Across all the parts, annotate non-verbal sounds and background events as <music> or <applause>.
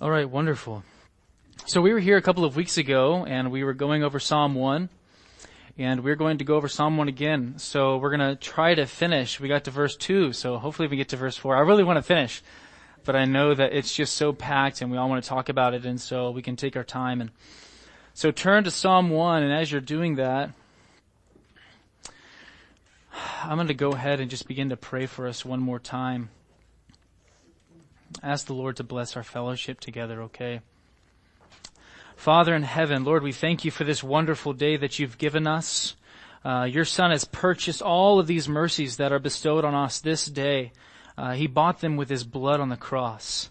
All right, wonderful. So we were here a couple of weeks ago and we were going over Psalm 1 and we're going to go over Psalm 1 again. So we're going to try to finish. We got to verse 2, so hopefully we get to verse 4. I really want to finish, but I know that it's just so packed and we all want to talk about it and so we can take our time and so turn to Psalm 1 and as you're doing that, I'm going to go ahead and just begin to pray for us one more time. Ask the Lord to bless our fellowship together, okay? Father in heaven, Lord, we thank you for this wonderful day that you've given us. Uh, your son has purchased all of these mercies that are bestowed on us this day. Uh, he bought them with his blood on the cross.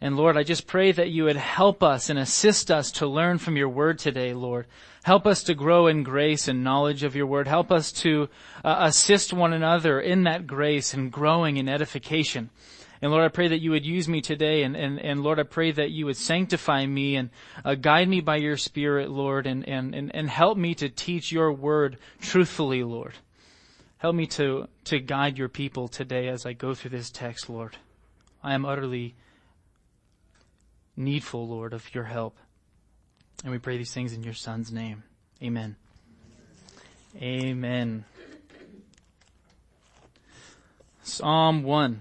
And Lord, I just pray that you would help us and assist us to learn from your word today, Lord. Help us to grow in grace and knowledge of your word. Help us to uh, assist one another in that grace and growing in edification. And Lord, I pray that you would use me today. And, and, and Lord, I pray that you would sanctify me and uh, guide me by your spirit, Lord, and, and, and, and help me to teach your word truthfully, Lord. Help me to, to guide your people today as I go through this text, Lord. I am utterly needful, Lord, of your help. And we pray these things in your son's name. Amen. Amen. Psalm 1.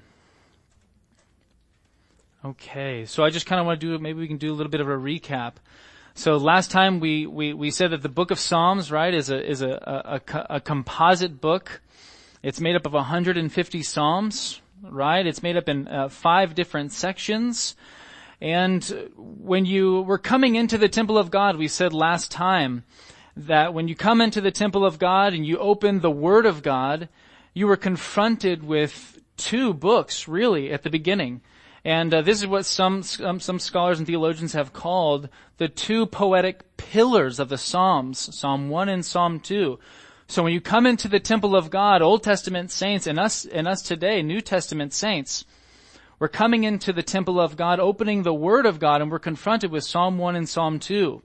Okay, so I just kind of want to do, maybe we can do a little bit of a recap. So last time we, we, we said that the book of Psalms, right, is a, is a, a, a, composite book. It's made up of 150 Psalms, right? It's made up in uh, five different sections. And when you were coming into the temple of God, we said last time that when you come into the temple of God and you open the Word of God, you were confronted with two books, really, at the beginning. And uh, this is what some, some, some scholars and theologians have called the two poetic pillars of the Psalms, Psalm 1 and Psalm 2. So when you come into the temple of God, Old Testament saints and us and us today, New Testament saints, we're coming into the temple of God, opening the Word of God, and we're confronted with Psalm 1 and Psalm 2.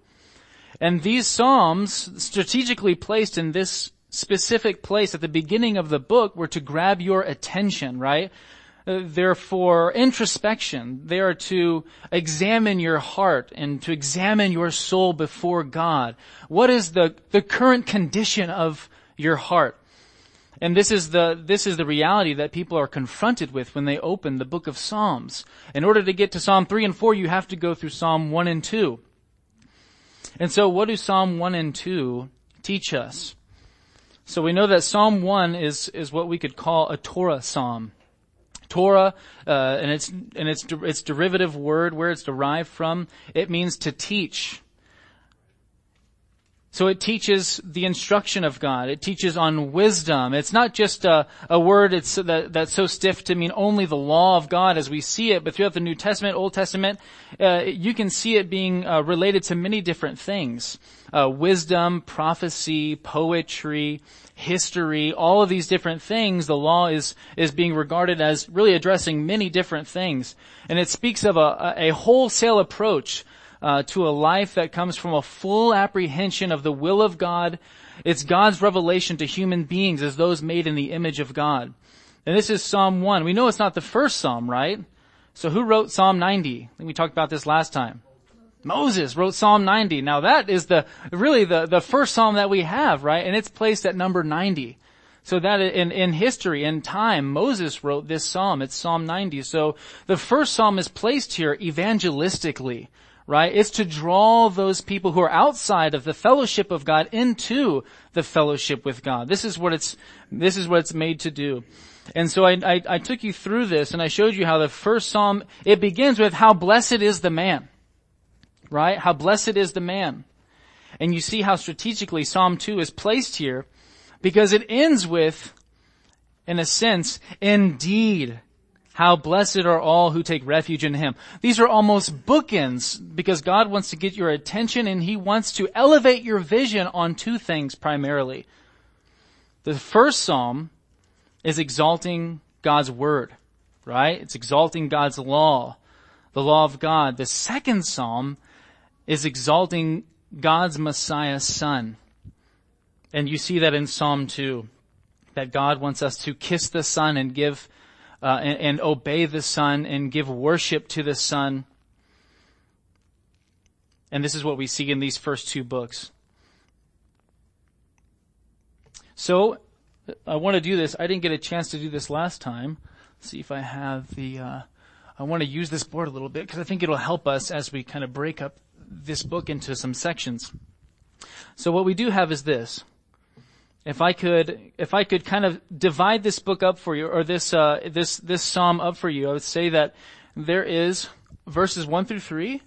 And these Psalms, strategically placed in this specific place at the beginning of the book, were to grab your attention, right? They're for introspection. They are to examine your heart and to examine your soul before God. What is the, the current condition of your heart? And this is the, this is the reality that people are confronted with when they open the book of Psalms. In order to get to Psalm 3 and 4, you have to go through Psalm 1 and 2. And so what do Psalm 1 and 2 teach us? So we know that Psalm 1 is, is what we could call a Torah Psalm. Torah, uh, and its and its its derivative word, where it's derived from, it means to teach. So it teaches the instruction of God. It teaches on wisdom. It's not just a, a word that, that's so stiff to mean only the law of God as we see it, but throughout the New Testament, Old Testament, uh, you can see it being uh, related to many different things. Uh, wisdom, prophecy, poetry, history, all of these different things, the law is, is being regarded as really addressing many different things. And it speaks of a, a wholesale approach uh, to a life that comes from a full apprehension of the will of God. It's God's revelation to human beings as those made in the image of God. And this is Psalm 1. We know it's not the first Psalm, right? So who wrote Psalm 90? I think we talked about this last time. Moses wrote Psalm 90. Now that is the, really the, the first Psalm that we have, right? And it's placed at number 90. So that in, in history, in time, Moses wrote this Psalm. It's Psalm 90. So the first Psalm is placed here evangelistically, right? It's to draw those people who are outside of the fellowship of God into the fellowship with God. This is what it's, this is what it's made to do. And so I, I, I took you through this and I showed you how the first Psalm, it begins with how blessed is the man right? How blessed is the man. And you see how strategically Psalm 2 is placed here because it ends with, in a sense, indeed, how blessed are all who take refuge in Him. These are almost bookends because God wants to get your attention and He wants to elevate your vision on two things primarily. The first Psalm is exalting God's Word, right? It's exalting God's law, the law of God. The second Psalm is exalting God's Messiah son. And you see that in Psalm 2, that God wants us to kiss the Son and give, uh, and, and obey the Son and give worship to the Son. And this is what we see in these first two books. So, I want to do this. I didn't get a chance to do this last time. Let's see if I have the, uh, I want to use this board a little bit because I think it'll help us as we kind of break up this book into some sections. So what we do have is this. If I could, if I could kind of divide this book up for you, or this, uh, this, this psalm up for you, I would say that there is verses one through three.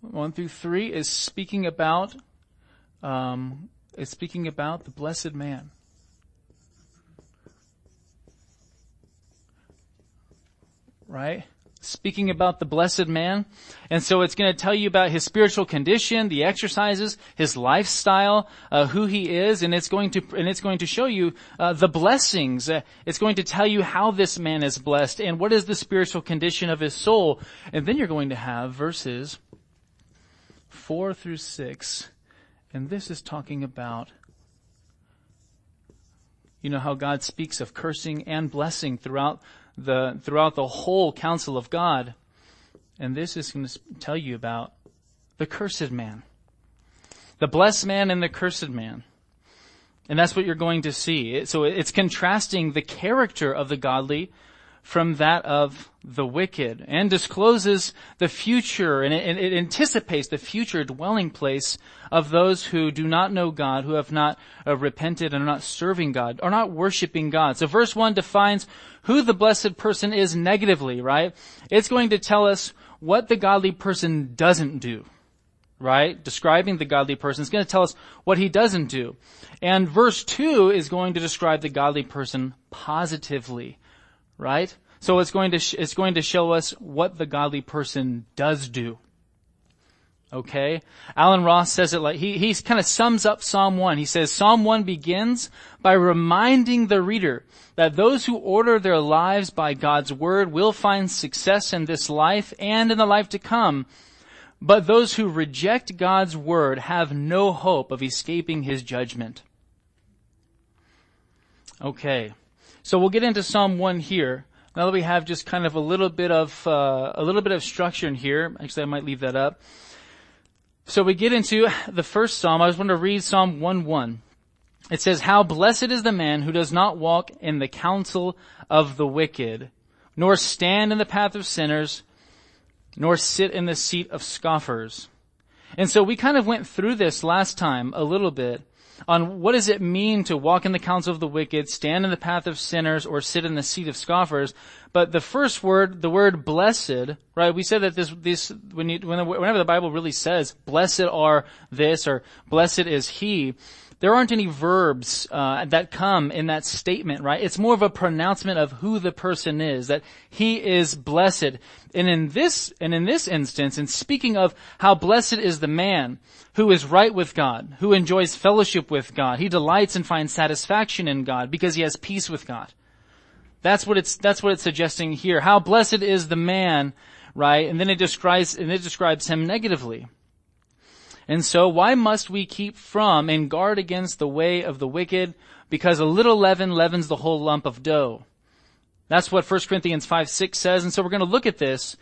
One through three is speaking about, um, is speaking about the blessed man. Right? Speaking about the blessed man. And so it's going to tell you about his spiritual condition, the exercises, his lifestyle, uh, who he is, and it's going to and it's going to show you uh, the blessings. Uh, it's going to tell you how this man is blessed and what is the spiritual condition of his soul. And then you're going to have verses four through six, and this is talking about. You know how God speaks of cursing and blessing throughout the, throughout the whole counsel of God. And this is going to tell you about the cursed man. The blessed man and the cursed man. And that's what you're going to see. So it's contrasting the character of the godly from that of the wicked and discloses the future and it, it, anticipates the future dwelling place of those who do not know God, who have not uh, repented and are not serving God, are not worshiping God. So verse 1 defines who the blessed person is negatively, right? It's going to tell us what the godly person doesn't do, right? Describing the godly person is going to tell us what he doesn't do. And verse 2 is going to describe the godly person positively, right? So it's going to, sh- it's going to show us what the godly person does do. Okay? Alan Ross says it like, he, he kind of sums up Psalm 1. He says, Psalm 1 begins by reminding the reader that those who order their lives by God's word will find success in this life and in the life to come. But those who reject God's word have no hope of escaping his judgment. Okay. So we'll get into Psalm 1 here. Now that we have just kind of a little bit of, uh, a little bit of structure in here. Actually, I might leave that up. So we get into the first psalm. I just want to read Psalm 1-1. It says, How blessed is the man who does not walk in the counsel of the wicked, nor stand in the path of sinners, nor sit in the seat of scoffers. And so we kind of went through this last time a little bit on what does it mean to walk in the counsel of the wicked, stand in the path of sinners, or sit in the seat of scoffers. But the first word, the word blessed, right? We said that this, this, when you, whenever the Bible really says, blessed are this, or blessed is he, there aren't any verbs uh, that come in that statement, right? It's more of a pronouncement of who the person is, that he is blessed. And in this, and in this instance, in speaking of how blessed is the man who is right with God, who enjoys fellowship with God, he delights and finds satisfaction in God because he has peace with God. That's what it's, that's what it's suggesting here. How blessed is the man, right? And then it describes, and it describes him negatively. And so why must we keep from and guard against the way of the wicked? Because a little leaven leavens the whole lump of dough. That's what 1 Corinthians 5, 6 says. And so we're going to look at this.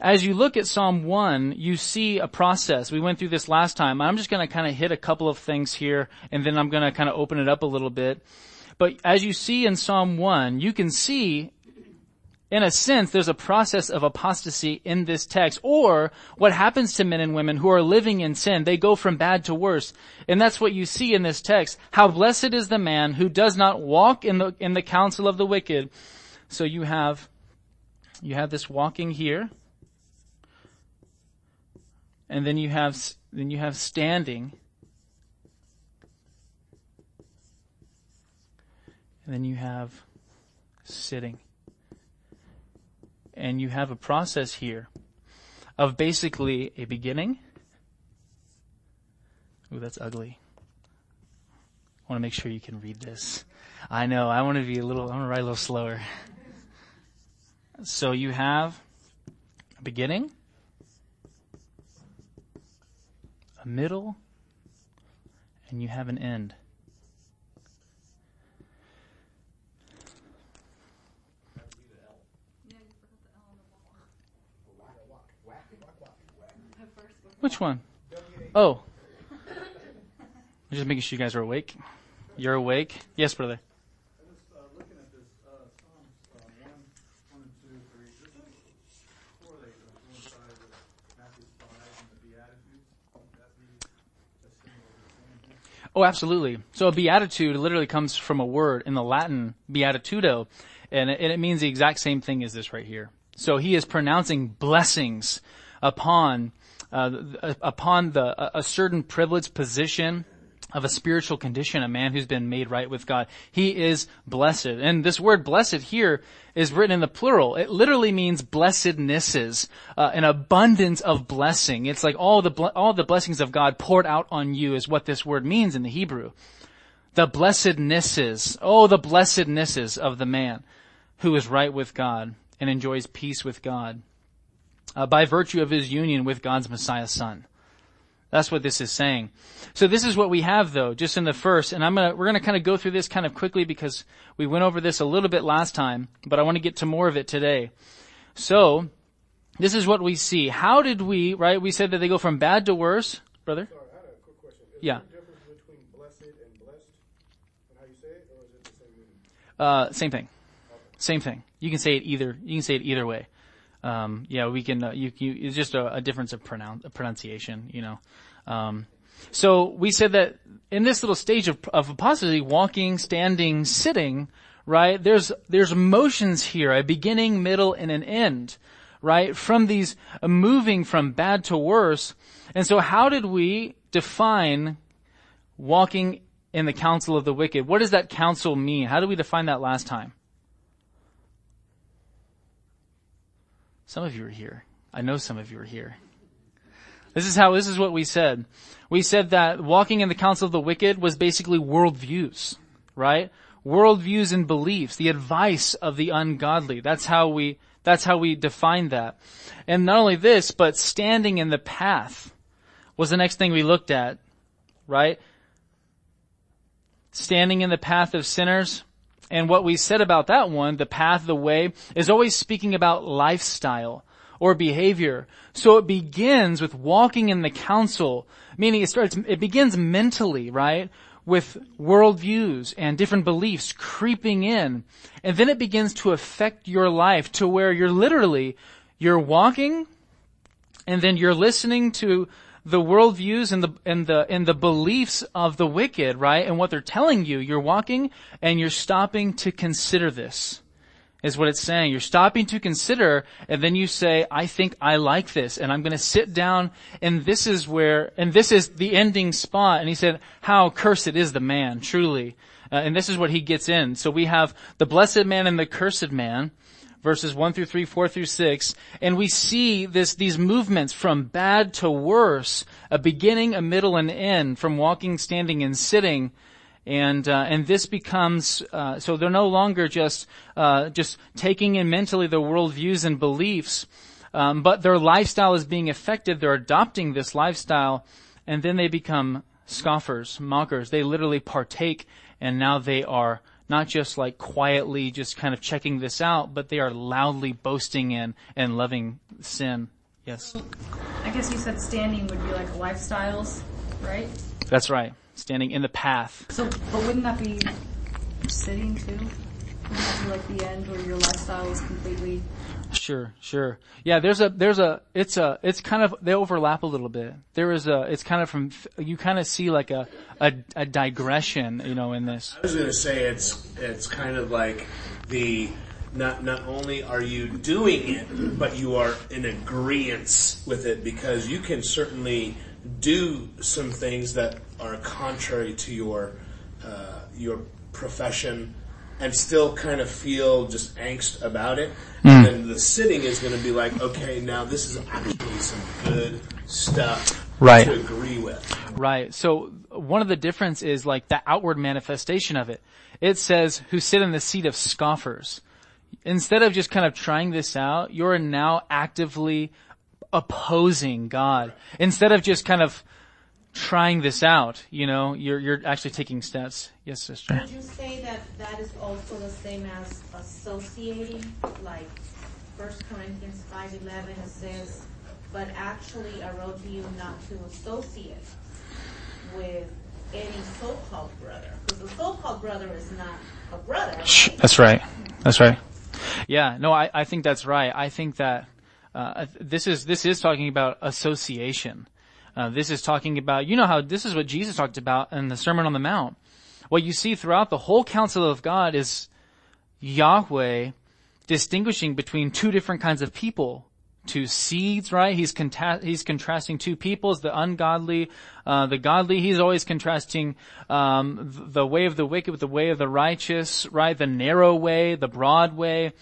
As you look at Psalm 1, you see a process. We went through this last time. I'm just going to kind of hit a couple of things here and then I'm going to kind of open it up a little bit. But as you see in Psalm 1, you can see in a sense, there's a process of apostasy in this text. Or what happens to men and women who are living in sin, they go from bad to worse. And that's what you see in this text. How blessed is the man who does not walk in the, in the counsel of the wicked. So you have, you have this walking here. And then you have, then you have standing. And then you have sitting and you have a process here of basically a beginning. Ooh, that's ugly. I want to make sure you can read this. I know, I want to be a little, I want to write a little slower. So you have a beginning, a middle, and you have an end. Which one? Oh. I'm just making sure you guys are awake. You're awake? Yes, brother. Oh, absolutely. So a beatitude literally comes from a word in the Latin, beatitudo, and it, and it means the exact same thing as this right here. So he is pronouncing blessings upon uh, upon the a certain privileged position of a spiritual condition, a man who's been made right with God. He is blessed. And this word blessed here is written in the plural. It literally means blessednesses, uh, an abundance of blessing. It's like all the, all the blessings of God poured out on you is what this word means in the Hebrew. The blessednesses, oh, the blessednesses of the man who is right with God and enjoys peace with God uh, by virtue of his union with God's Messiah son. That's what this is saying. So this is what we have though, just in the first, and I'm gonna, we're gonna kind of go through this kind of quickly because we went over this a little bit last time, but I want to get to more of it today. So, this is what we see. How did we, right, we said that they go from bad to worse, brother? Sorry, I had a quick question. Is Yeah. there a difference between blessed and blessed and how you say it, or is it the same meaning? Uh, same thing. Same thing. You can say it either, you can say it either way. Um, yeah, we can, uh, you, you, it's just a, a difference of pronoun, pronunciation, you know. Um, so we said that in this little stage of, of apostasy, walking, standing, sitting, right, there's, there's motions here, a beginning, middle, and an end, right, from these uh, moving from bad to worse. And so how did we define walking in the counsel of the wicked? What does that counsel mean? How did we define that last time? Some of you are here. I know some of you are here. This is how, this is what we said. We said that walking in the counsel of the wicked was basically worldviews, right? Worldviews and beliefs, the advice of the ungodly. That's how we, that's how we define that. And not only this, but standing in the path was the next thing we looked at, right? Standing in the path of sinners. And what we said about that one, the path, the way, is always speaking about lifestyle or behavior. So it begins with walking in the counsel, meaning it starts, it begins mentally, right? With worldviews and different beliefs creeping in. And then it begins to affect your life to where you're literally, you're walking and then you're listening to the worldviews and the and the and the beliefs of the wicked, right? And what they're telling you. You're walking and you're stopping to consider this. Is what it's saying. You're stopping to consider and then you say, I think I like this and I'm gonna sit down and this is where, and this is the ending spot. And he said, how cursed is the man, truly. Uh, and this is what he gets in. So we have the blessed man and the cursed man verses 1 through 3, 4 through 6, and we see this, these movements from bad to worse, a beginning, a middle, and end, from walking, standing, and sitting, and uh, and this becomes uh, so they're no longer just uh, just taking in mentally the worldviews and beliefs, um, but their lifestyle is being affected. They're adopting this lifestyle, and then they become scoffers, mockers. They literally partake, and now they are not just like quietly just kind of checking this out, but they are loudly boasting in and loving sin. Yes. I guess you said standing would be like lifestyles, right? That's right. Standing in the path. So, but wouldn't that be sitting too? Wouldn't that be like the end where your lifestyle is completely Sure, sure. Yeah, there's a, there's a, it's a, it's kind of, they overlap a little bit. There is a, it's kind of from, you kind of see like a, a, a digression, you know, in this. I was going to say it's it's kind of like the not not only are you doing it, but you are in agreement with it because you can certainly do some things that are contrary to your uh, your profession and still kind of feel just angst about it. Hmm. And then the sitting is going to be like, okay, now this is actually some good stuff Right. to agree with. Right. So one of the difference is like the outward manifestation of it. It says, who sit in the seat of scoffers. Instead of just kind of trying this out, you're now actively opposing God. Instead of just kind of trying this out, you know, you're, you're actually taking steps. Yes, sister. Would you say that that is also the same as associating, like First Corinthians five eleven, it says, but actually I wrote to you not to associate with any so-called brother, because the so-called brother is not a brother. right? That's right. That's right. Yeah, no, I, I think that's right. I think that uh, this is this is talking about association. Uh, this is talking about you know how this is what Jesus talked about in the Sermon on the Mount. What you see throughout the whole counsel of God is Yahweh distinguishing between two different kinds of people. Two seeds, right? He's conta- he's contrasting two peoples, the ungodly, uh, the godly. He's always contrasting um, th- the way of the wicked with the way of the righteous, right? The narrow way, the broad way,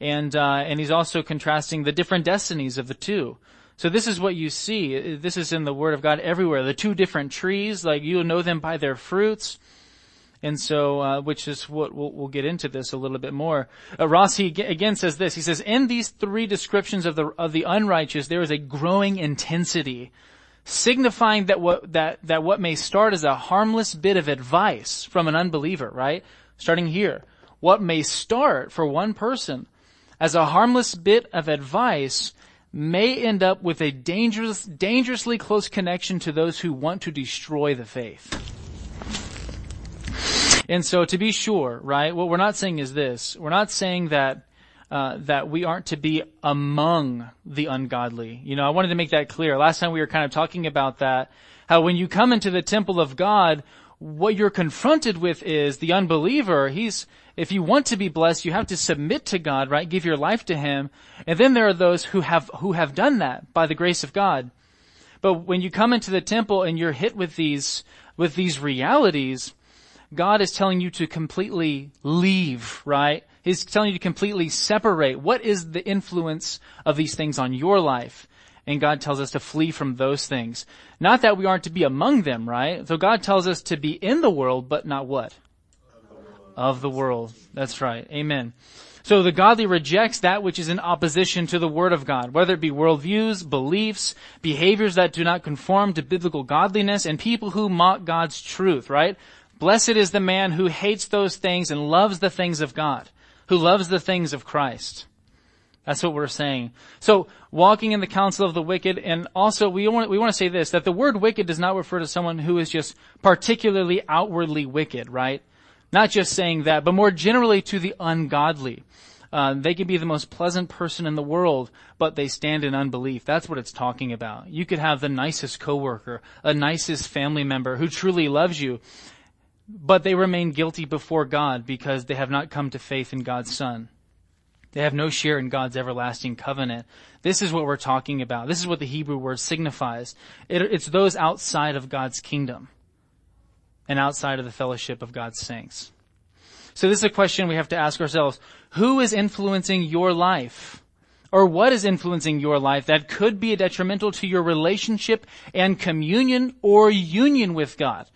and uh, and he's also contrasting the different destinies of the two. So this is what you see. This is in the Word of God everywhere. The two different trees, like you'll know them by their fruits. And so, uh, which is what we'll, we'll, get into this a little bit more. Uh, Rossi again says this. He says, in these three descriptions of the of the unrighteous, there is a growing intensity, signifying that what that that what may start as a harmless bit of advice from an unbeliever, right? Starting here, what may start for one person as a harmless bit of advice may end up with a dangerous, dangerously close connection to those who want to destroy the faith. And so to be sure, right, what we're not saying is this. We're not saying that, uh, that we aren't to be among the ungodly. You know, I wanted to make that clear. Last time we were kind of talking about that, how when you come into the temple of God, what you're confronted with is the unbeliever. He's, if you want to be blessed, you have to submit to God, right? Give your life to Him. And then there are those who have, who have done that by the grace of God. But when you come into the temple and you're hit with these, with these realities, God is telling you to completely leave, right? He's telling you to completely separate. What is the influence of these things on your life? And God tells us to flee from those things. Not that we aren't to be among them, right? So God tells us to be in the world, but not what? Of the world. That's right. Amen. So the godly rejects that which is in opposition to the Word of God, whether it be worldviews, beliefs, behaviors that do not conform to biblical godliness, and people who mock God's truth, right? Blessed is the man who hates those things and loves the things of God, who loves the things of Christ. That's what we're saying. So, walking in the counsel of the wicked, and also we want, we want to say this, that the word wicked does not refer to someone who is just particularly outwardly wicked, right? Not just saying that, but more generally to the ungodly. Uh, they can be the most pleasant person in the world, but they stand in unbelief. That's what it's talking about. You could have the nicest coworker, a nicest family member who truly loves you, but they remain guilty before God because they have not come to faith in God's Son. They have no share in God's everlasting covenant. This is what we're talking about. This is what the Hebrew word signifies. It, it's those outside of God's kingdom and outside of the fellowship of God's saints. So this is a question we have to ask ourselves. Who is influencing your life? Or what is influencing your life that could be detrimental to your relationship and communion or union with God?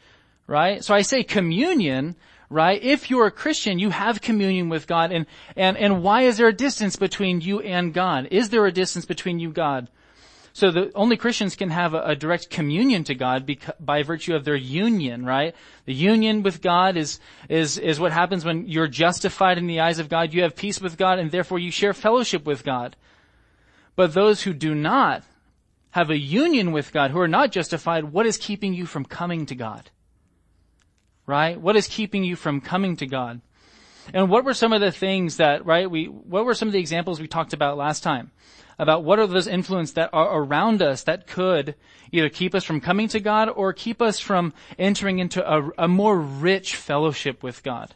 right? So I say communion, right? If you're a Christian, you have communion with God and, and, and why is there a distance between you and God? Is there a distance between you, God? So the only Christians can have a, a direct communion to God beca- by virtue of their union, right? The union with God is, is, is what happens when you're justified in the eyes of God. You have peace with God and therefore you share fellowship with God. But those who do not have a union with God, who are not justified, what is keeping you from coming to God? Right? What is keeping you from coming to God? And what were some of the things that, right, we, what were some of the examples we talked about last time? About what are those influences that are around us that could either keep us from coming to God or keep us from entering into a, a more rich fellowship with God?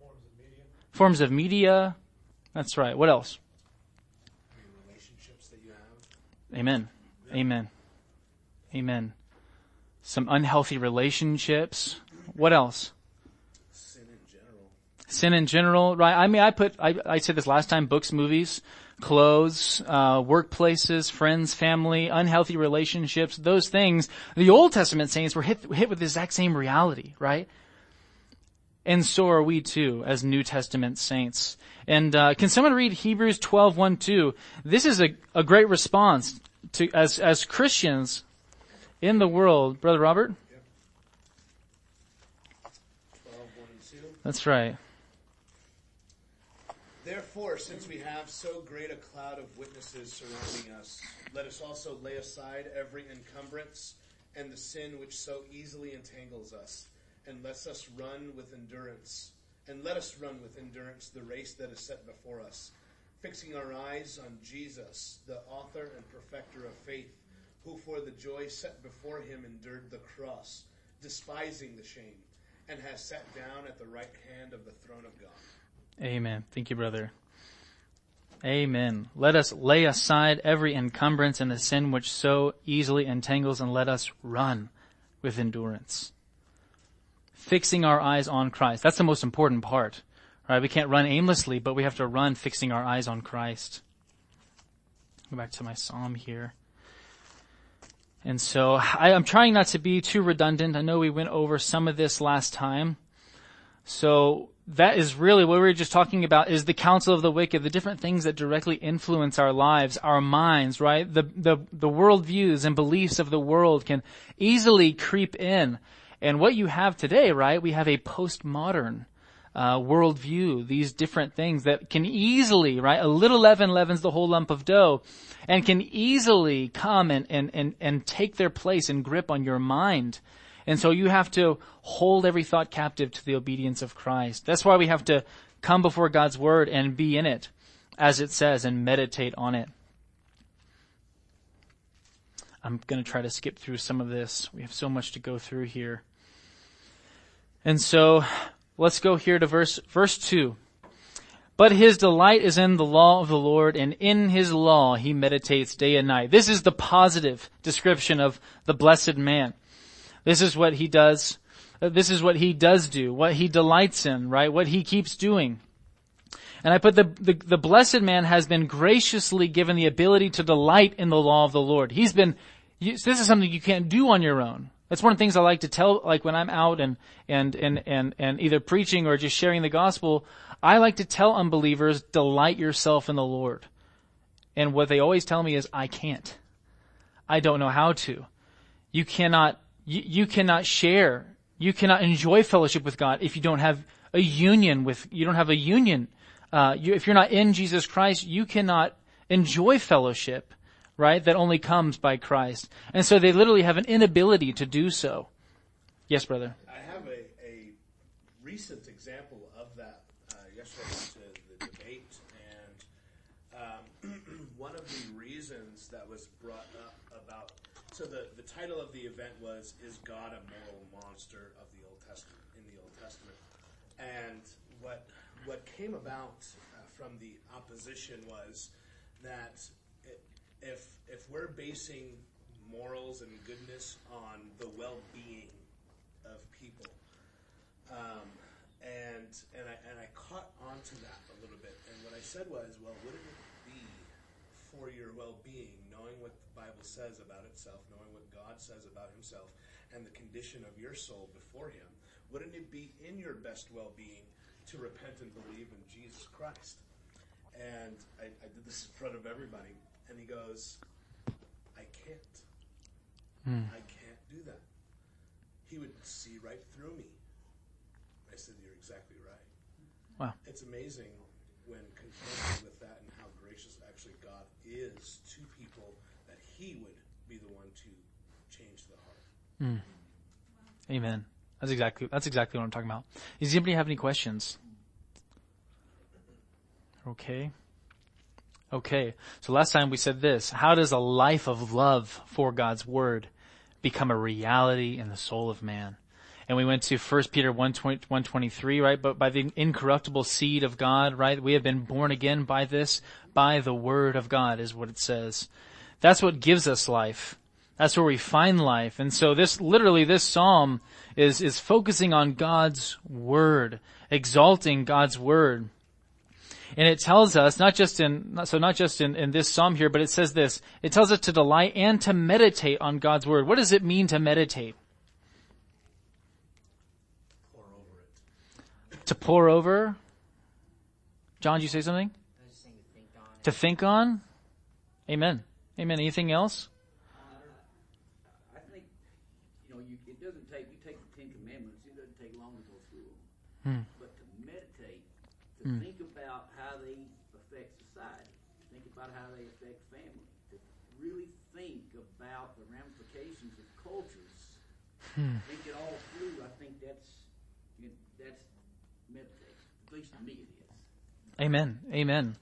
Forms of media. Forms of media. That's right. What else? relationships that you have. Amen. Amen. Amen. Some unhealthy relationships. What else? Sin in general. sin in general, right? I mean, I put, I, I said this last time, books, movies, clothes, uh, workplaces, friends, family, unhealthy relationships, those things. The Old Testament saints were hit, hit with the exact same reality, right? And so are we too, as New Testament saints. And, uh, can someone read Hebrews 12, 1, 2? This is a, a great response to, as, as Christians in the world. Brother Robert? 12, 1 and 2. That's right. Therefore, since we have so great a cloud of witnesses surrounding us, let us also lay aside every encumbrance and the sin which so easily entangles us, and let us run with endurance, and let us run with endurance the race that is set before us, fixing our eyes on Jesus, the author and perfecter of faith, who for the joy set before him endured the cross, despising the shame, and has sat down at the right hand of the throne of God. Amen. Thank you, brother. Amen. Let us lay aside every encumbrance and the sin which so easily entangles and let us run with endurance. Fixing our eyes on Christ. That's the most important part. Right? We can't run aimlessly, but we have to run fixing our eyes on Christ. Go back to my psalm here. And so I, am trying not to be too redundant. I know we went over some of this last time. So that is really what we were just talking about is the counsel of the wicked, the different things that directly influence our lives, our minds, right? The, the, the worldviews and beliefs of the world can easily creep in. And what you have today, right? We have a postmodern, uh, worldview, these different things that can easily, right? A little leaven leavens the whole lump of dough and can easily come and, and, and, and take their place and grip on your mind and so you have to hold every thought captive to the obedience of Christ. That's why we have to come before God's word and be in it, as it says, and meditate on it. I'm going to try to skip through some of this. We have so much to go through here. And so let's go here to verse, verse two. But his delight is in the law of the Lord and in his law he meditates day and night. This is the positive description of the blessed man. This is what he does. Uh, this is what he does do, what he delights in, right? What he keeps doing. And I put the, the, the blessed man has been graciously given the ability to delight in the law of the Lord. He's been, this is something you can't do on your own. That's one of the things I like to tell, like when I'm out and, and, and, and, and either preaching or just sharing the gospel, I like to tell unbelievers, delight yourself in the Lord. And what they always tell me is, I can't. I don't know how to. You cannot you, you cannot share. You cannot enjoy fellowship with God if you don't have a union with, you don't have a union. Uh, you, if you're not in Jesus Christ, you cannot enjoy fellowship, right? That only comes by Christ. And so they literally have an inability to do so. Yes, brother. I have a, a recent example of that. Uh, yesterday to the debate, and um, <clears throat> one of the reasons that was brought up about so the, the title of the event was "Is God a Moral Monster of the Old Testament?" In the Old Testament, and what what came about uh, from the opposition was that if if we're basing morals and goodness on the well-being of people, um, and and I and I caught onto that a little bit, and what I said was, well, wouldn't it be for your well-being, knowing what the Bible says about itself, knowing what God says about himself, and the condition of your soul before him, wouldn't it be in your best well-being to repent and believe in Jesus Christ? And I, I did this in front of everybody, and he goes, I can't. Hmm. I can't do that. He would see right through me. I said, You're exactly right. Wow. It's amazing when confronted with that and how gracious actually God is to people that he would be the one to change the heart. Mm. Amen. That's exactly that's exactly what I'm talking about. Does anybody have any questions? Okay. Okay. So last time we said this. How does a life of love for God's word become a reality in the soul of man? And we went to 1 Peter 1, 123, right? But by the incorruptible seed of God, right? We have been born again by this, by the word of God is what it says. That's what gives us life. That's where we find life. And so this, literally this psalm is, is focusing on God's word, exalting God's word. And it tells us, not just in, so not just in, in this psalm here, but it says this, it tells us to delight and to meditate on God's word. What does it mean to meditate? Pore over it. To pore over? John, did you say something? To think on. To think on? Amen. Amen. Anything else? I think, you know, you, it doesn't take, you take the Ten Commandments, it doesn't take long to go through them. Hmm. But to meditate, to to think about how they affect society. Think about how they affect family. To really think about the ramifications of cultures. Think it all through. I think that's you know, that's meditation. At least to me, it is. Amen. Amen.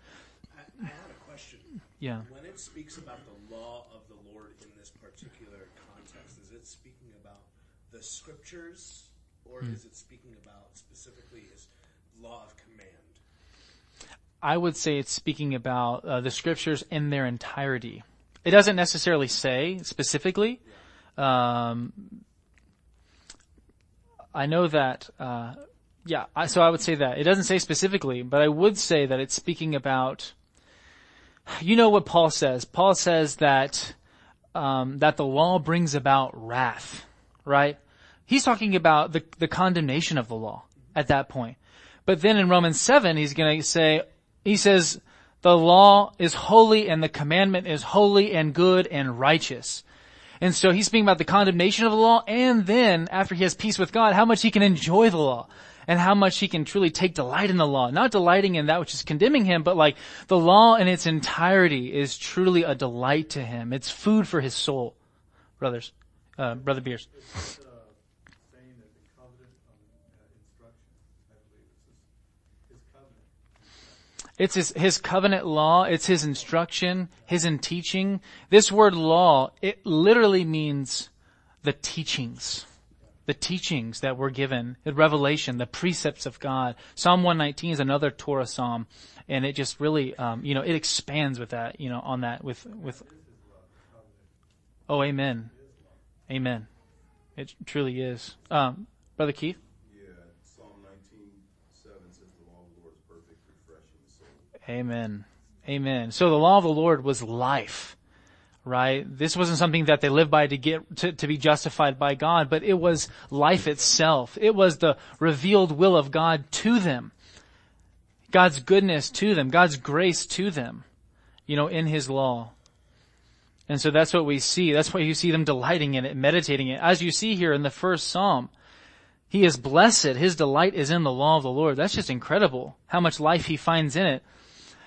I, I had a question. Yeah. When it speaks about the law of the Lord in this particular context, is it speaking about the scriptures or Hmm. is it speaking about specifically his law of command? I would say it's speaking about uh, the scriptures in their entirety. It doesn't necessarily say specifically. Um, I know that. Uh, yeah, I, so I would say that it doesn't say specifically, but I would say that it's speaking about. You know what Paul says? Paul says that um, that the law brings about wrath, right? He's talking about the the condemnation of the law at that point. But then in Romans 7, he's to say, he says, the law is holy and the commandment is holy and good and righteous. And so he's speaking about the condemnation of the law and then after he has peace with God, how much he can enjoy the law and how much he can truly take delight in the law. Not delighting in that which is condemning him, but like the law in its entirety is truly a delight to him. It's food for his soul. Brothers, uh, Brother Beers. It's, uh, saying that the covenant of uh, instruction, I believe it's his, his covenant. It's his, his covenant law. It's his instruction, his in teaching. This word law, it literally means the teachings. The teachings that were given, the revelation, the precepts of God. Psalm 119 is another Torah psalm, and it just really, um, you know, it expands with that, you know, on that, with, with, oh, amen. Amen. It truly is. Um, Brother Keith? Yeah, Psalm nineteen seven says the law of the Lord is perfect, refreshing the soul. Amen. Amen. So the law of the Lord was life, right? This wasn't something that they lived by to get, to, to be justified by God, but it was life itself. It was the revealed will of God to them. God's goodness to them, God's grace to them, you know, in His law. And so that's what we see. That's why you see them delighting in it, meditating it. As you see here in the first Psalm, he is blessed. His delight is in the law of the Lord. That's just incredible how much life he finds in it.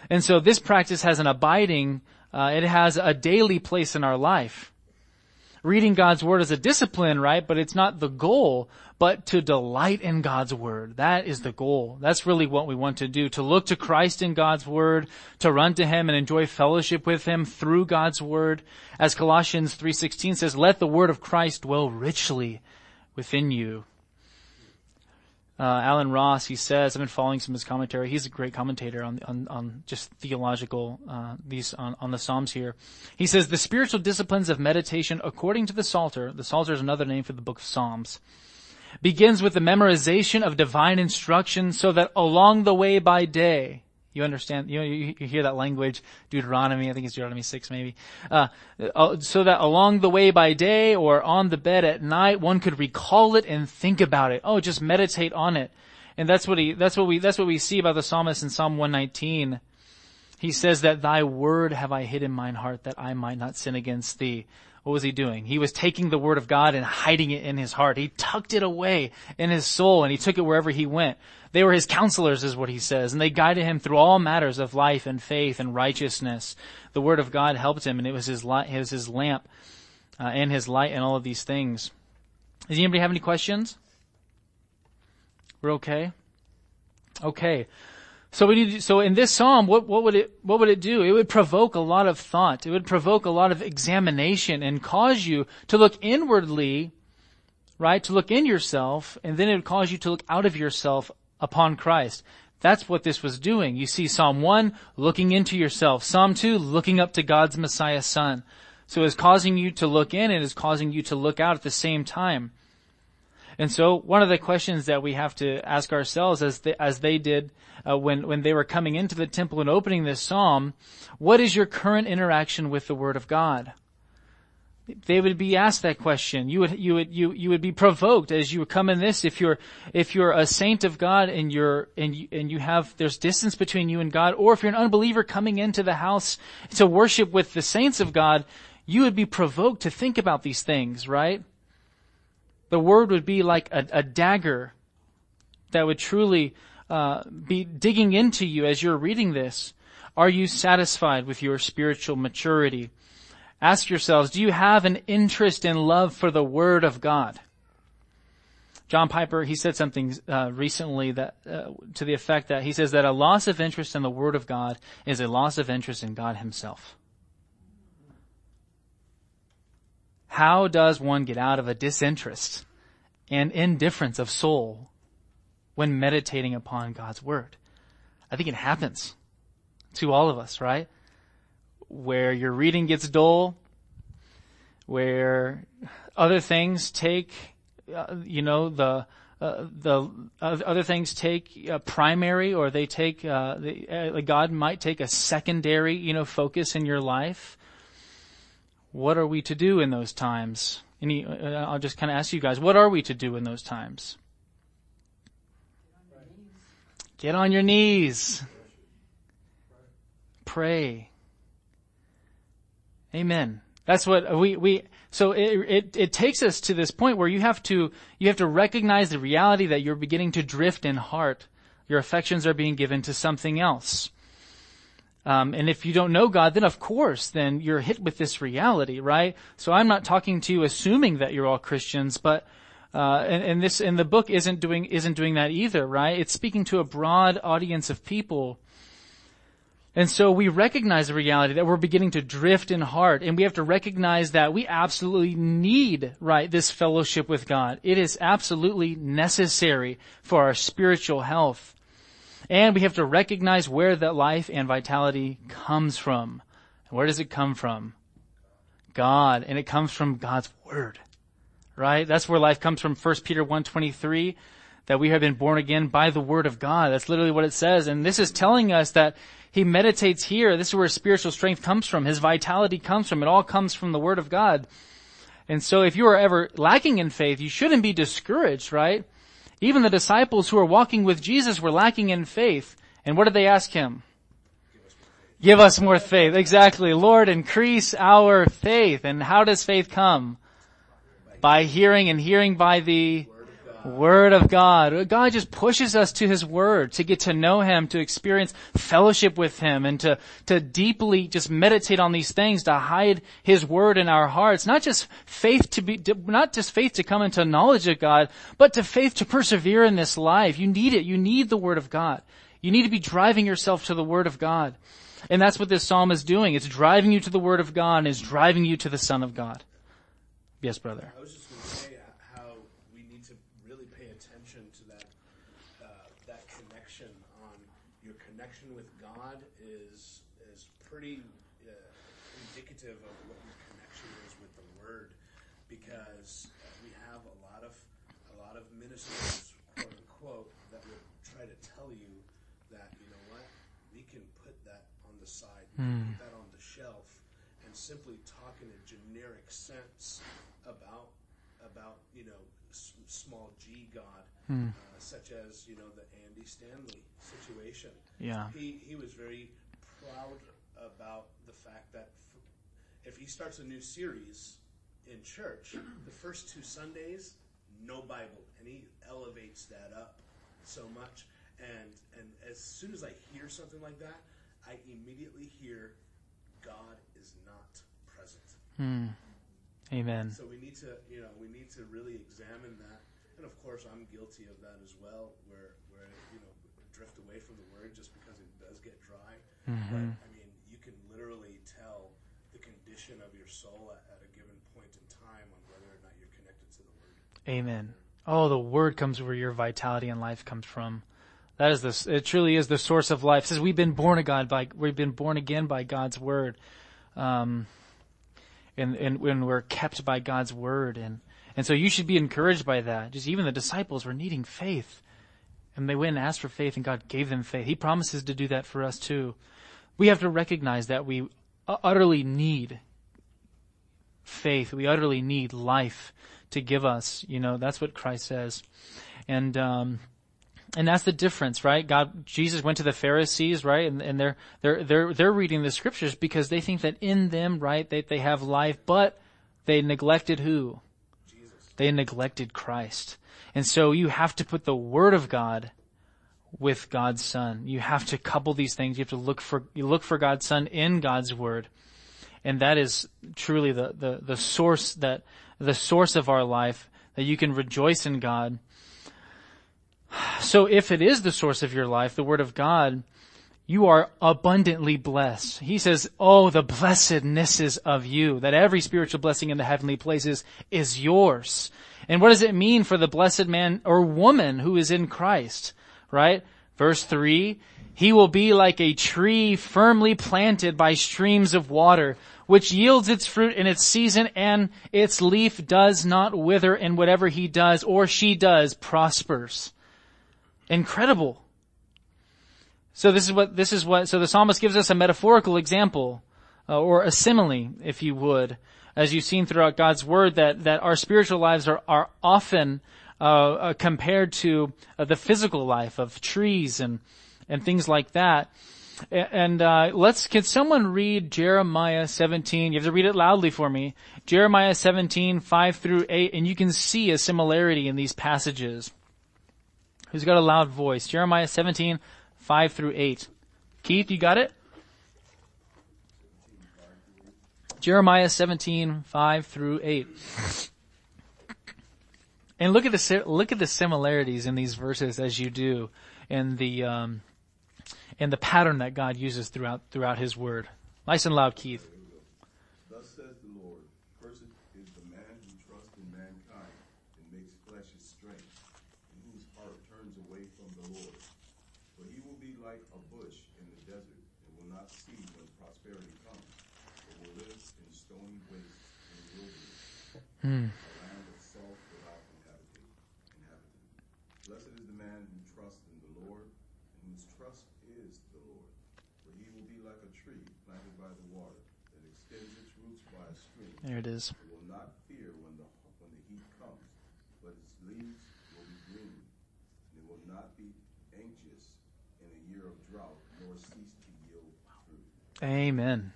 And so this practice has an abiding, uh, it has a daily place in our life. Reading God's Word is a discipline, right? But it's not the goal, but to delight in God's Word. That is the goal. That's really what we want to do. To look to Christ in God's Word, to run to Him and enjoy fellowship with Him through God's Word. As Colossians 3.16 says, let the Word of Christ dwell richly within you. Uh, Alan Ross, he says, I've been following some of his commentary. He's a great commentator on, on, on just theological, uh, these, on, on the Psalms here. He says, the spiritual disciplines of meditation according to the Psalter, the Psalter is another name for the book of Psalms, begins with the memorization of divine instruction so that along the way by day, you understand, you, you, you hear that language, Deuteronomy, I think it's Deuteronomy 6 maybe, uh, uh, so that along the way by day or on the bed at night, one could recall it and think about it. Oh, just meditate on it. And that's what he, that's what we, that's what we see about the psalmist in Psalm 119. He says that thy word have I hid in mine heart that I might not sin against thee. What was he doing? He was taking the word of God and hiding it in his heart. He tucked it away in his soul and he took it wherever he went. They were his counselors is what he says and they guided him through all matters of life and faith and righteousness. The word of God helped him and it was his light, it was his lamp uh, and his light and all of these things. Does anybody have any questions? We're okay? Okay. So we need, so in this psalm, what, what would it, what would it do? It would provoke a lot of thought. It would provoke a lot of examination and cause you to look inwardly, right? To look in yourself, and then it would cause you to look out of yourself upon Christ. That's what this was doing. You see Psalm 1, looking into yourself. Psalm 2, looking up to God's Messiah Son. So it's causing you to look in and it's causing you to look out at the same time. And so one of the questions that we have to ask ourselves as they, as they did uh, when, when they were coming into the temple and opening this psalm, what is your current interaction with the Word of God? They would be asked that question. You would, you would, you, you would be provoked as you come in this. If you're, if you're a saint of God and you're, and you, and you have, there's distance between you and God, or if you're an unbeliever coming into the house to worship with the saints of God, you would be provoked to think about these things, right? The word would be like a, a dagger that would truly uh, be digging into you as you're reading this. Are you satisfied with your spiritual maturity? Ask yourselves, do you have an interest and love for the Word of God? John Piper, he said something uh, recently that uh, to the effect that he says that a loss of interest in the Word of God is a loss of interest in God Himself. How does one get out of a disinterest and indifference of soul when meditating upon God's Word? I think it happens to all of us, right? Where your reading gets dull, where other things take uh, you know, the, uh, the other things take uh, primary or they take, uh, the, uh, God might take a secondary, you know, focus in your life. What are we to do in those times? Any, uh, I'll just kind of ask you guys, what are we to do in those times? Get on your knees. Pray. Amen. That's what we, we, so it, it, it takes us to this point where you have to, you have to recognize the reality that you're beginning to drift in heart. Your affections are being given to something else. Um, and if you don't know God, then of course, then you're hit with this reality, right? So I'm not talking to you assuming that you're all Christians, but uh, and, and this and the book isn't doing isn't doing that either, right? It's speaking to a broad audience of people and so we recognize the reality that we're beginning to drift in heart and we have to recognize that we absolutely need, right, this fellowship with God. It is absolutely necessary for our spiritual health. And we have to recognize where that life and vitality comes from. Where does it come from? God. And it comes from God's Word. Right? That's where life comes from. 1 Peter 1.23 that we have been born again by the Word of God. That's literally what it says. And this is telling us that he meditates here. This is where spiritual strength comes from. His vitality comes from. It all comes from the Word of God. And so if you are ever lacking in faith, you shouldn't be discouraged, right? Even the disciples who were walking with Jesus were lacking in faith. And what did they ask him? Give us more faith. Exactly. Lord, increase our faith. And how does faith come? By hearing and hearing by the Word of God. God just pushes us to His Word to get to know Him, to experience fellowship with Him, and to, to deeply just meditate on these things, to hide His Word in our hearts. Not just faith to be, not just faith to come into knowledge of God, but to faith to persevere in this life. You need it. You need the Word of God. You need to be driving yourself to the Word of God. And that's what this psalm is doing. It's driving you to the Word of God and it's driving you to the Son of God. Yes, brother. Pretty uh, indicative of what your connection is with the Word, because we have a lot of a lot of ministers, quote unquote, that would try to tell you that you know what we can put that on the side, we can put that on the shelf, and simply talk in a generic sense about about you know s- small G God, uh, such as you know the Andy Stanley situation. Yeah. He he was very proud about the fact that if he starts a new series in church, the first two Sundays, no Bible, and he elevates that up so much. And and as soon as I hear something like that, I immediately hear God is not present. Hmm. Amen. So we need to, you know, we need to really examine that. And of course, I'm guilty of that as well, where where you know drift away from the word just because it does get dry. Mm-hmm. But I mean, you can literally tell the condition of your soul at, at a given point in time on whether or not you're connected to the word. Amen. Oh, the word comes where your vitality and life comes from. That is this. It truly is the source of life. It says we've been born God by we've been born again by God's word, um, and and when we're kept by God's word, and and so you should be encouraged by that. Just even the disciples were needing faith, and they went and asked for faith, and God gave them faith. He promises to do that for us too. We have to recognize that we utterly need faith. We utterly need life to give us. You know, that's what Christ says. And, um, and that's the difference, right? God, Jesus went to the Pharisees, right? And, and they're, they're, they're, they're reading the scriptures because they think that in them, right, they, they have life, but they neglected who? Jesus. They neglected Christ. And so you have to put the Word of God with God's Son. You have to couple these things. You have to look for, you look for God's Son in God's Word. And that is truly the, the, the source that, the source of our life, that you can rejoice in God. So if it is the source of your life, the Word of God, you are abundantly blessed. He says, Oh, the blessednesses of you, that every spiritual blessing in the heavenly places is yours. And what does it mean for the blessed man or woman who is in Christ? Right? Verse three, he will be like a tree firmly planted by streams of water, which yields its fruit in its season and its leaf does not wither and whatever he does or she does prospers. Incredible. So this is what, this is what, so the psalmist gives us a metaphorical example, uh, or a simile, if you would, as you've seen throughout God's word that, that our spiritual lives are, are often, uh, uh, compared to uh, the physical life of trees and, and things like that. And, uh, let's, can someone read Jeremiah 17? You have to read it loudly for me. Jeremiah 17, 5 through 8, and you can see a similarity in these passages. Who's got a loud voice? Jeremiah 17, 5 through 8. Keith, you got it? Jeremiah 17, 5 through 8. And look at the, look at the similarities in these verses as you do in the, um, in the pattern that God uses throughout, throughout His Word. Nice and loud, Keith. Thus says the Lord, Cursed is the man who trusts in mankind and makes flesh his strength, and whose heart turns away from the Lord. For he will be like a bush in the desert, and will not see when prosperity comes, but will live in stony wastes and wilderness, a land of salt without inhabitant. inhabitant. Blessed is the man who trusts in the Lord, and whose trust is the Lord. For he will be like a tree planted by the water, that extends its roots by a stream. There it is. It will not fear when the when the heat comes, but its leaves will be green. And it will not be anxious in a year of drought, nor cease to yield fruit. Amen.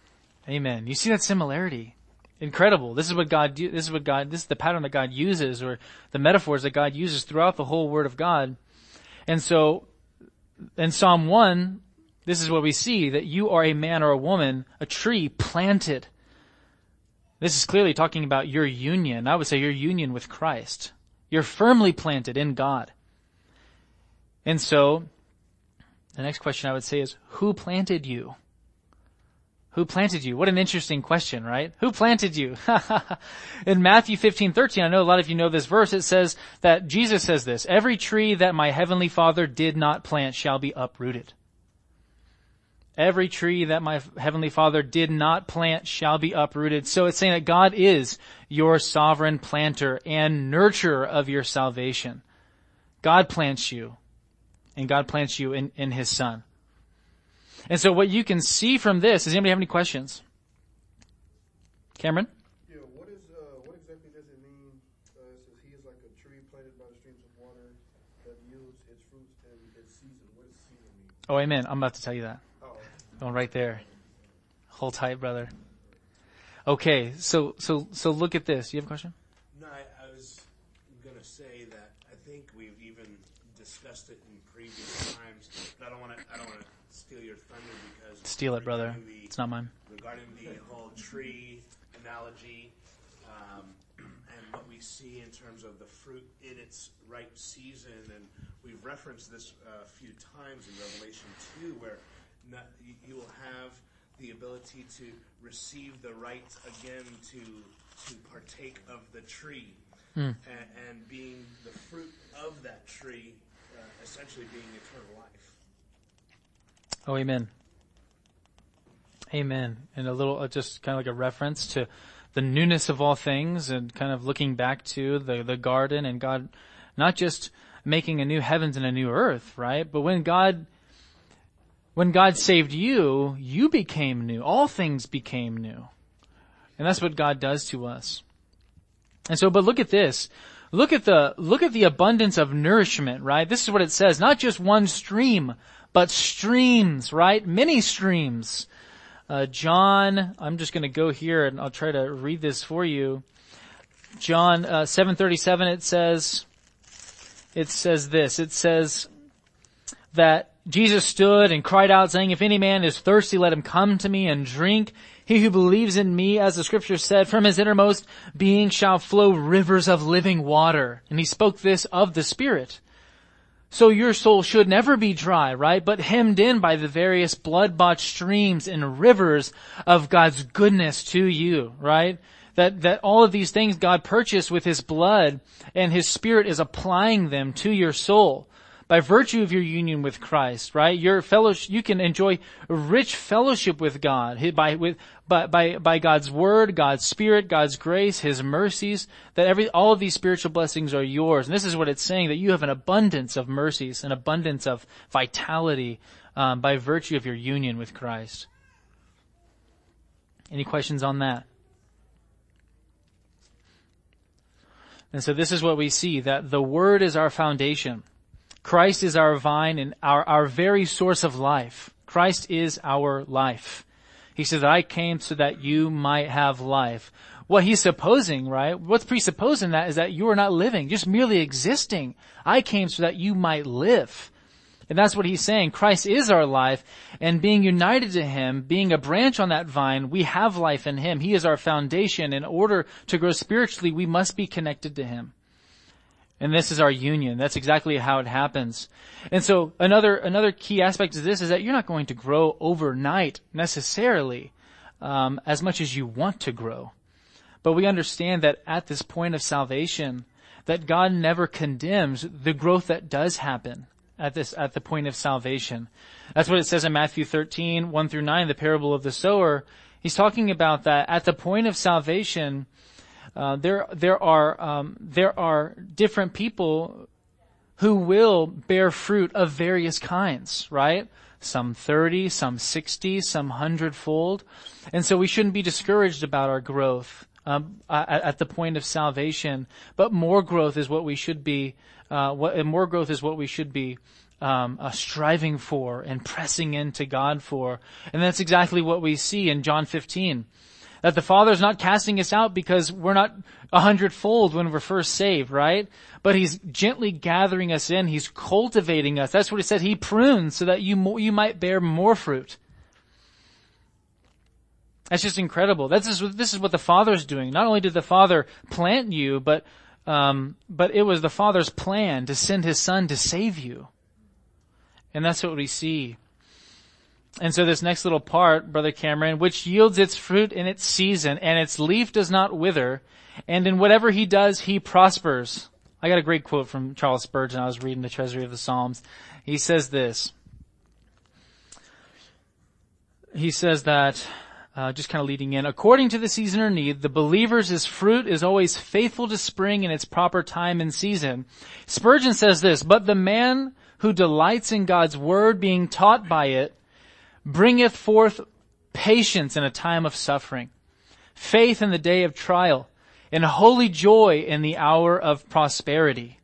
Amen. You see that similarity? Incredible. This is what God, do- this is what God, this is the pattern that God uses or the metaphors that God uses throughout the whole Word of God. And so, in Psalm 1, this is what we see, that you are a man or a woman, a tree planted. This is clearly talking about your union. I would say your union with Christ. You're firmly planted in God. And so, the next question I would say is, who planted you? Who planted you? What an interesting question, right? Who planted you? <laughs> In Matthew 15, 13, I know a lot of you know this verse, it says that Jesus says this, every tree that my heavenly father did not plant shall be uprooted. Every tree that my heavenly father did not plant shall be uprooted. So it's saying that God is your sovereign planter and nurturer of your salvation. God plants you and God plants you in, in his son. And so what you can see from this, does anybody have any questions? Cameron? Yeah, what is uh, what exactly does it mean? Uh, says he is like a tree planted by the streams of water that yields its fruits in its season. What does season mean? Oh, amen. I'm about to tell you that. Oh, Going right there. Hold tight, brother. Okay, so, so, so look at this. You have a question? No, I, I was going to say that I think we've even discussed it in previous times, but I don't want to. I don't want to steal your thunder because Steal it, brother. the- It's not mine. regarding the whole tree analogy um, and what we see in terms of the fruit in its right season, and we've referenced this uh, a few times in Revelation two, where not, you, will have the ability to receive the right again to to partake of the tree, and, and being the fruit of that tree, uh, essentially being eternal life. Oh, amen. Amen. And a little, uh, just kind of like a reference to the newness of all things and kind of looking back to the, the garden and God not just making a new heavens and a new earth, right? But when God, when God saved you, you became new. All things became new. And that's what God does to us. And so, but look at this. Look at the, look at the abundance of nourishment, right? This is what it says. Not just one stream, but streams, right? Many streams. Uh, John, I'm just gonna go here and I'll try to read this for you. John, uh, 737, it says, it says this, it says, that Jesus stood and cried out saying, if any man is thirsty, let him come to me and drink. He who believes in me, as the scripture said, from his innermost being shall flow rivers of living water. And he spoke this of the Spirit. So your soul should never be dry, right? But hemmed in by the various blood-bought streams and rivers of God's goodness to you, right? That, that all of these things God purchased with His blood and His Spirit is applying them to your soul by virtue of your union with Christ, right? Your fellowship, you can enjoy rich fellowship with God by, with, by, by, by God's word, God's spirit, God's grace, His mercies, that every, all of these spiritual blessings are yours. And this is what it's saying, that you have an abundance of mercies, an abundance of vitality, um, by virtue of your union with Christ. Any questions on that? And so this is what we see, that the Word is our foundation. Christ is our vine and our, our very source of life. Christ is our life. He says, I came so that you might have life. What he's supposing, right? What's presupposing that is that you are not living, just merely existing. I came so that you might live. And that's what he's saying. Christ is our life, and being united to him, being a branch on that vine, we have life in him. He is our foundation. In order to grow spiritually, we must be connected to him. And this is our union. That's exactly how it happens. And so another, another key aspect of this is that you're not going to grow overnight necessarily, um, as much as you want to grow. But we understand that at this point of salvation, that God never condemns the growth that does happen at this, at the point of salvation. That's what it says in Matthew 13, 1 through 9, the parable of the sower. He's talking about that at the point of salvation, uh, there there are um, there are different people who will bear fruit of various kinds, right? Some 30, some 60, some hundredfold. And so we shouldn't be discouraged about our growth um, at, at, the point of salvation, but more growth is what we should be, uh, what, more growth is what we should be um, uh, striving for and pressing into God for. And that's exactly what we see in John 15 that the Father's not casting us out because we're not a hundredfold when we're first saved, right? But He's gently gathering us in. He's cultivating us. That's what He said. He prunes so that you, you might bear more fruit. That's just incredible. That's this is what the Father's doing. Not only did the Father plant you, but, um, but it was the Father's plan to send His Son to save you. And that's what we see. And so this next little part, Brother Cameron, which yields its fruit in its season, and its leaf does not wither, and in whatever he does, he prospers. I got a great quote from Charles Spurgeon. I was reading the Treasury of the Psalms. He says this. He says that, uh, just kind of leading in, according to the season or need, the believer's fruit is always faithful to spring in its proper time and season. Spurgeon says this, but the man who delights in God's word being taught by it bringeth forth patience in a time of suffering, faith in the day of trial, and holy joy in the hour of prosperity.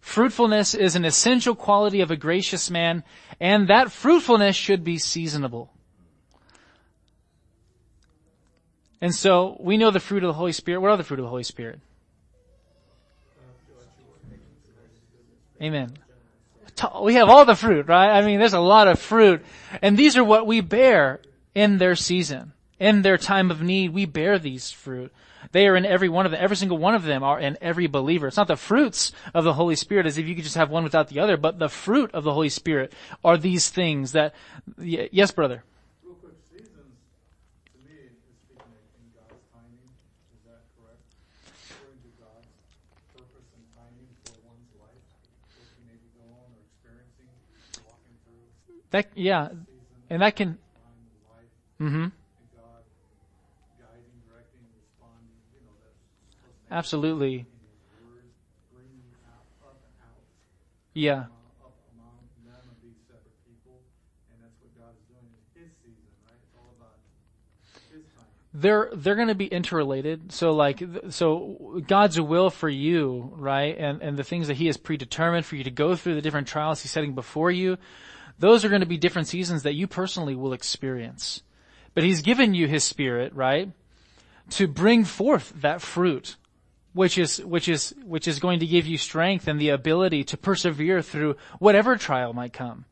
Fruitfulness is an essential quality of a gracious man, and that fruitfulness should be seasonable. And so we know the fruit of the Holy Spirit. What are the fruit of the Holy Spirit? Amen we have all the fruit, right? I mean, there's a lot of fruit. And these are what we bear in their season. In their time of need, we bear these fruit. They are in every one of them. Every single one of them are in every believer. It's not the fruits of the Holy Spirit as if you could just have one without the other, but the fruit of the Holy Spirit are these things that, yes, brother. Real quick, seasons, to me, is speaking in God's timing. Is that correct? According to God's purpose and timing for one's life, what you may be going or experiencing, walking through. That, yeah. And that can, mm-hmm. Absolutely. Yeah. They're they're going to be interrelated. So like so God's will for you, right? And and the things that he has predetermined for you to go through the different trials he's setting before you, those are going to be different seasons that you personally will experience. But he's given you his spirit, right? To bring forth that fruit which is, which is, which is going to give you strength and the ability to persevere through whatever trial might come.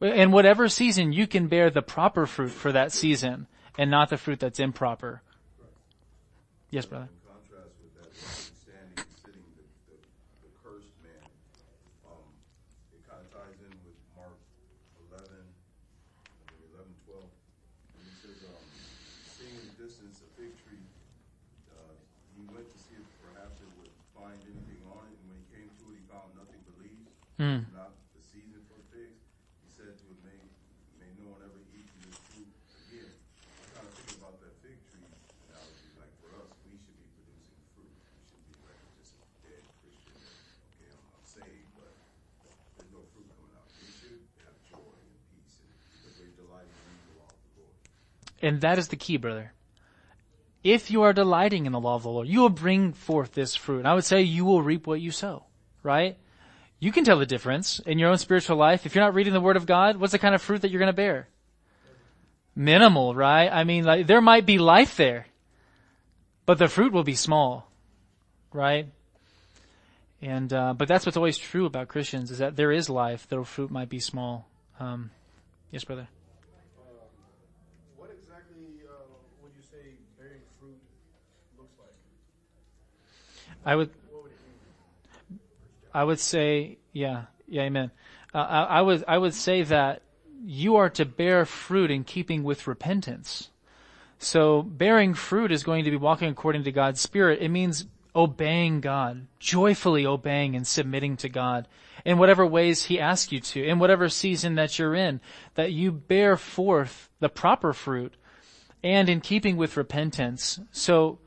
In whatever season, you can bear the proper fruit for that season and not the fruit that's improper. Yes, brother. In contrast with that, standing and sitting, the, the, the cursed man, um, it kind of ties in with Mark 11, I think 11, 12. And he says, um, seeing in the distance a fig tree, uh, he went to see if perhaps it would find anything on it. And when he came to it, he found nothing but Hmm. Not the season for figs. He said may, may no one ever eat this fruit again. I'm kind of thinking about that fig tree analogy. Like for us, we should be producing fruit. We shouldn't be like just a dead Christian. Okay, I'm, I'm saved, but there's no fruit coming out. We should have joy and peace and because we're delighting in the law of the Lord. And that is the key, brother. If you are delighting in the law of the Lord, you will bring forth this fruit. And I would say you will reap what you sow, right? You can tell the difference in your own spiritual life. If you're not reading the Word of God, what's the kind of fruit that you're going to bear? Minimal, right? I mean, like, there might be life there, but the fruit will be small, right? And, uh, but that's what's always true about Christians is that there is life, though fruit might be small. Um, yes, brother. What exactly uh, would you say bearing fruit looks like? I would, What would it mean? I would say, yeah, yeah, amen. Uh, I, I would, I would say that you are to bear fruit in keeping with repentance. So bearing fruit is going to be walking according to God's Spirit. It means obeying God, joyfully obeying and submitting to God in whatever ways He asks you to, in whatever season that you're in, that you bear forth the proper fruit and in keeping with repentance. So,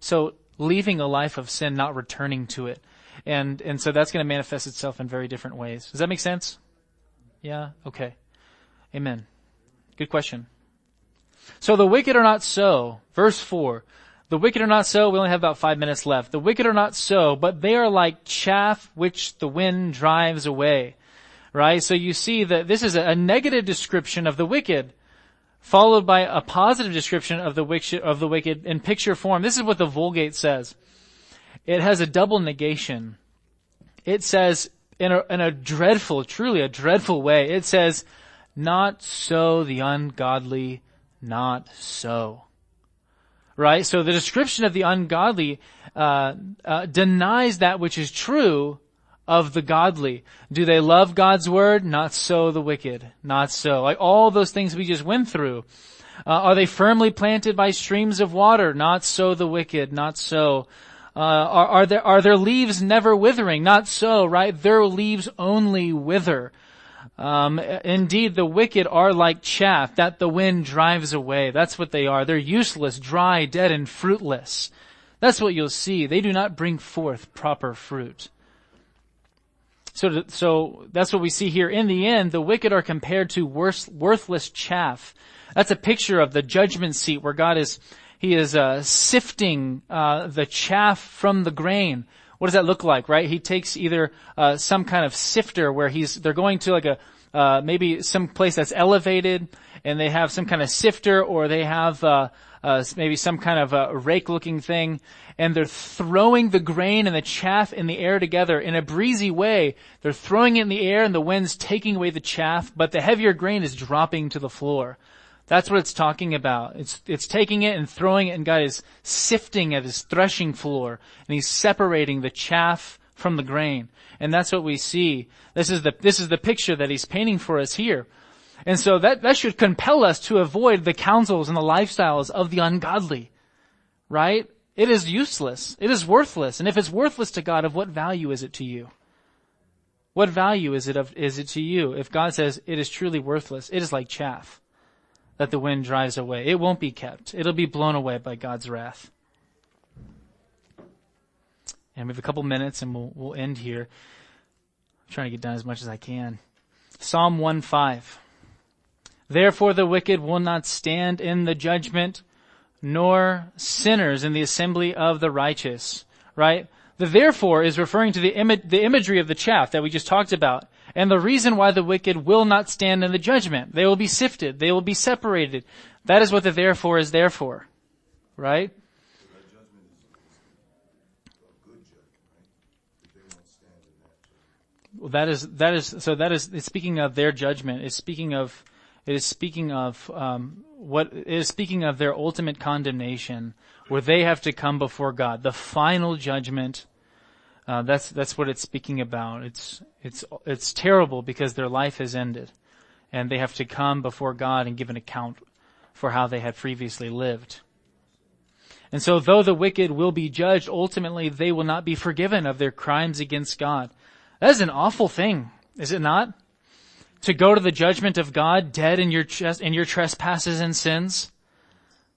so leaving a life of sin, not returning to it. And, and so that's going to manifest itself in very different ways. Does that make sense? Yeah? Okay. Amen. Good question. So the wicked are not so. Verse 4. The wicked are not so. We only have about five minutes left. The wicked are not so, but they are like chaff which the wind drives away. Right? So you see that this is a negative description of the wicked, followed by a positive description of the wicked, of the wicked in picture form. This is what the Vulgate says. It has a double negation. It says in a, in a dreadful, truly a dreadful way, it says, not so the ungodly, not so. Right? So the description of the ungodly, uh, uh, denies that which is true of the godly. Do they love God's word? Not so the wicked. Not so. Like all those things we just went through. Uh, are they firmly planted by streams of water? Not so the wicked. Not so. Uh, are, are there are their leaves never withering? Not so, right? Their leaves only wither. Um, indeed, the wicked are like chaff that the wind drives away. That's what they are. They're useless, dry, dead, and fruitless. That's what you'll see. They do not bring forth proper fruit. So, so that's what we see here. In the end, the wicked are compared to worth, worthless chaff. That's a picture of the judgment seat where God is, He is uh, sifting uh, the chaff from the grain. What does that look like, right? He takes either uh, some kind of sifter where he's they're going to like a uh, maybe some place that's elevated, and they have some kind of sifter, or they have uh, uh, maybe some kind of a rake-looking thing, and they're throwing the grain and the chaff in the air together in a breezy way. They're throwing it in the air, and the wind's taking away the chaff, but the heavier grain is dropping to the floor. That's what it's talking about. It's, it's taking it and throwing it and God is sifting at his threshing floor and he's separating the chaff from the grain. And that's what we see. This is the, this is the picture that he's painting for us here. And so that, that should compel us to avoid the counsels and the lifestyles of the ungodly. Right? It is useless. It is worthless. And if it's worthless to God, of what value is it to you? What value is it of, is it to you? If God says it is truly worthless, it is like chaff that the wind drives away. It won't be kept. It'll be blown away by God's wrath. And we have a couple minutes and we'll, we'll end here. I'm trying to get done as much as I can. Psalm 1-5. Therefore the wicked will not stand in the judgment, nor sinners in the assembly of the righteous. Right? The therefore is referring to the, Im- the imagery of the chaff that we just talked about and the reason why the wicked will not stand in the judgment. They will be sifted. They will be separated. That is what the therefore is there for. Right? Well, that is that is so that is it's speaking of their judgment. It's speaking of it is speaking of um, what it is speaking of their ultimate condemnation, where they have to come before God, the final judgment uh, that's that's what it's speaking about. It's it's it's terrible because their life has ended, and they have to come before God and give an account for how they had previously lived. And so, though the wicked will be judged, ultimately they will not be forgiven of their crimes against God. That is an awful thing, is it not? To go to the judgment of God dead in your, in your trespasses and sins,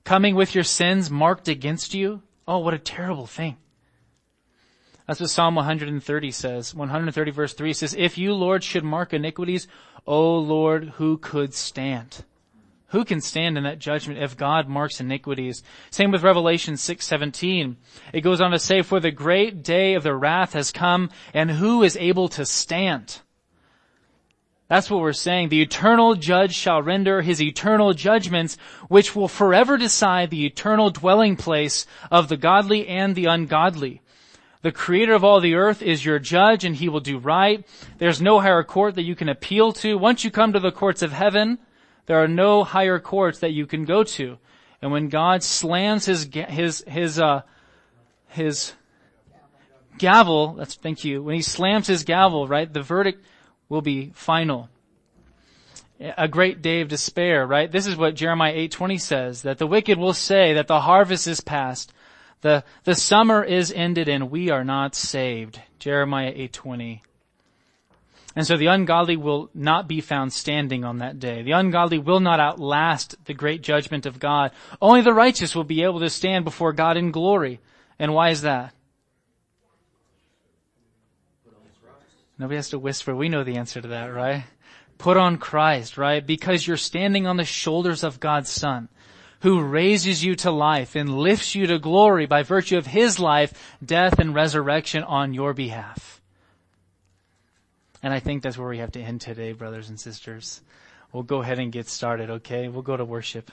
coming with your sins marked against you. Oh, what a terrible thing. That's what Psalm 130 says. 130 verse 3 says, If you, Lord, should mark iniquities, O Lord, who could stand? Who can stand in that judgment if God marks iniquities? Same with Revelation 6:17. It goes on to say, "For the great day of the wrath has come, and who is able to stand?" That's what we're saying. The eternal judge shall render his eternal judgments, which will forever decide the eternal dwelling place of the godly and the ungodly. The creator of all the earth is your judge and he will do right. There's no higher court that you can appeal to. Once you come to the courts of heaven, there are no higher courts that you can go to. And when God slams his, his, his, uh, his gavel, that's, thank you, when he slams his gavel, right, the verdict will be final. A great day of despair, right? This is what Jeremiah 8:20 says, that the wicked will say that the harvest is past, the, the summer is ended and we are not saved. Jeremiah 8:20. And so the ungodly will not be found standing on that day. The ungodly will not outlast the great judgment of God. Only the righteous will be able to stand before God in glory. And why is that? Nobody has to whisper. We know the answer to that, right? Put on Christ, right? Because you're standing on the shoulders of God's Son, who raises you to life and lifts you to glory by virtue of His life, death, and resurrection on your behalf. And I think that's where we have to end today, brothers and sisters. We'll go ahead and get started, okay? We'll go to worship.